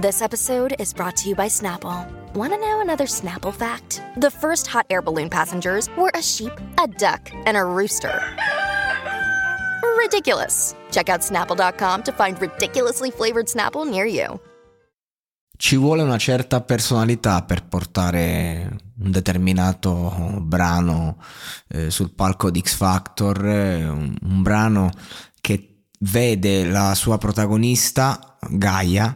This episode is brought to you by Snapple. Want to know another Snapple fact? The first hot air balloon passengers were a sheep, a duck, and a rooster. Ridiculous. Check out snapple.com to find ridiculously flavored Snapple near you. Ci vuole una certa personalità per portare un determinato brano eh, sul palco di X Factor, eh, un, un brano che vede la sua protagonista, Gaia,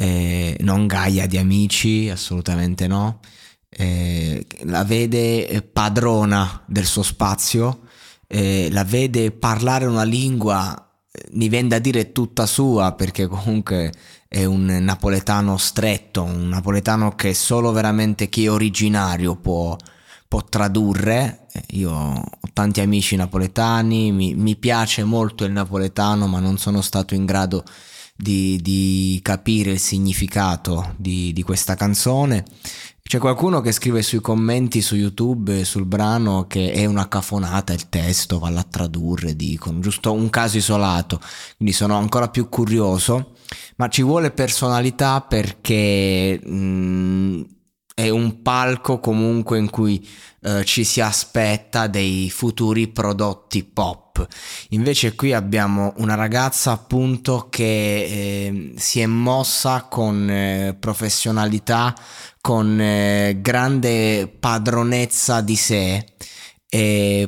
eh, non Gaia di amici, assolutamente no, eh, la vede padrona del suo spazio, eh, la vede parlare una lingua, mi viene da dire tutta sua, perché comunque è un napoletano stretto, un napoletano che solo veramente chi è originario può, può tradurre. Io ho tanti amici napoletani, mi, mi piace molto il napoletano, ma non sono stato in grado di di, di capire il significato di, di questa canzone. C'è qualcuno che scrive sui commenti su YouTube sul brano che è una cafonata il testo, valla a tradurre, dicono, giusto un caso isolato, quindi sono ancora più curioso, ma ci vuole personalità perché mh, mm, è un palco comunque in cui eh, ci si aspetta dei futuri prodotti pop. Invece qui abbiamo una ragazza appunto che eh, si è mossa con eh, professionalità, con eh, grande padronezza di sé,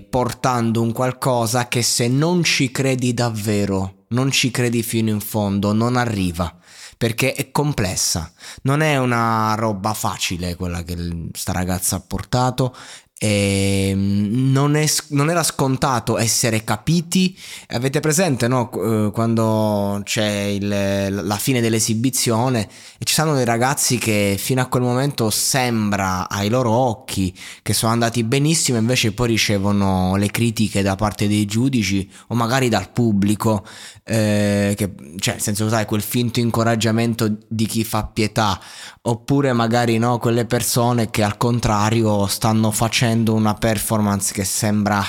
portando un qualcosa che se non ci credi davvero, non ci credi fino in fondo, non arriva perché è complessa. Non è una roba facile quella che sta ragazza ha portato e ehm, non, è, non, era scontato essere capiti. Avete presente no? Eh, quando c'è il, la fine dell'esibizione e ci sono dei ragazzi che fino a quel momento sembra ai loro occhi che sono andati benissimo, invece poi ricevono le critiche da parte dei giudici o magari dal pubblico, eh, che, cioè nel senso sai quel finto incoraggiamento di chi fa pietà, oppure magari no, quelle persone che al contrario stanno facendo facendo una performance che sembra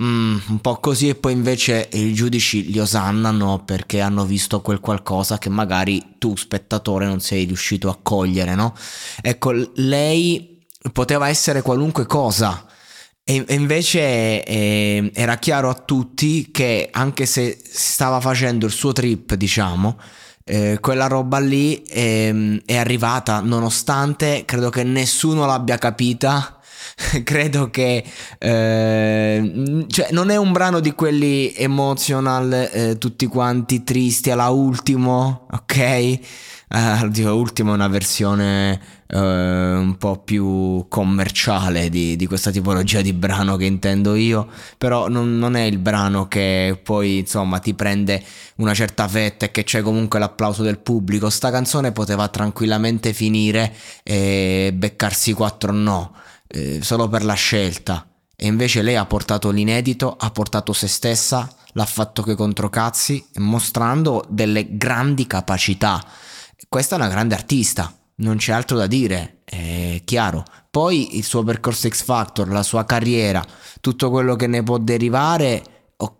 mm, un po' così e poi invece i giudici li osannano perché hanno visto quel qualcosa che magari tu spettatore non sei riuscito a cogliere, no? Ecco, lei poteva essere qualunque cosa. E invece eh, era chiaro a tutti che anche se stava facendo il suo trip, diciamo, eh, quella roba lì eh, è arrivata nonostante credo che nessuno l'abbia capita credo che eh, cioè, non è un brano di quelli emotional eh, tutti quanti tristi alla ultimo ok? Uh, dico, ultimo è una versione uh, un po' più commerciale di, di, questa tipologia di brano che intendo io però non, non, è il brano che poi insomma ti prende una certa fetta e che c'è comunque l'applauso del pubblico. Sta canzone poteva tranquillamente finire e beccarsi quattro no eh, solo per la scelta. E invece lei ha portato l'inedito, ha portato se stessa, l'ha fatto coi controcazzi, mostrando delle grandi capacità. Questa è una grande artista, non c'è altro da dire, è chiaro. Poi il suo percorso X Factor, la sua carriera, tutto quello che ne può derivare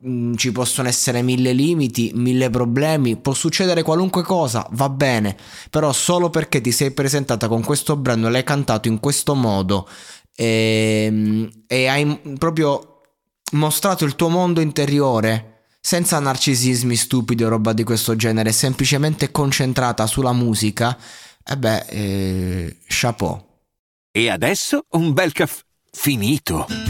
Mm, ci possono essere mille limiti, mille problemi, può succedere qualunque cosa, va bene, però solo perché ti sei presentata con questo brano e l'hai cantato in questo modo e, ehm, e hai proprio mostrato il tuo mondo interiore senza narcisismi stupidi o roba di questo genere, semplicemente concentrata sulla musica, E beh, eh, chapeau. E adesso un bel caffè finito.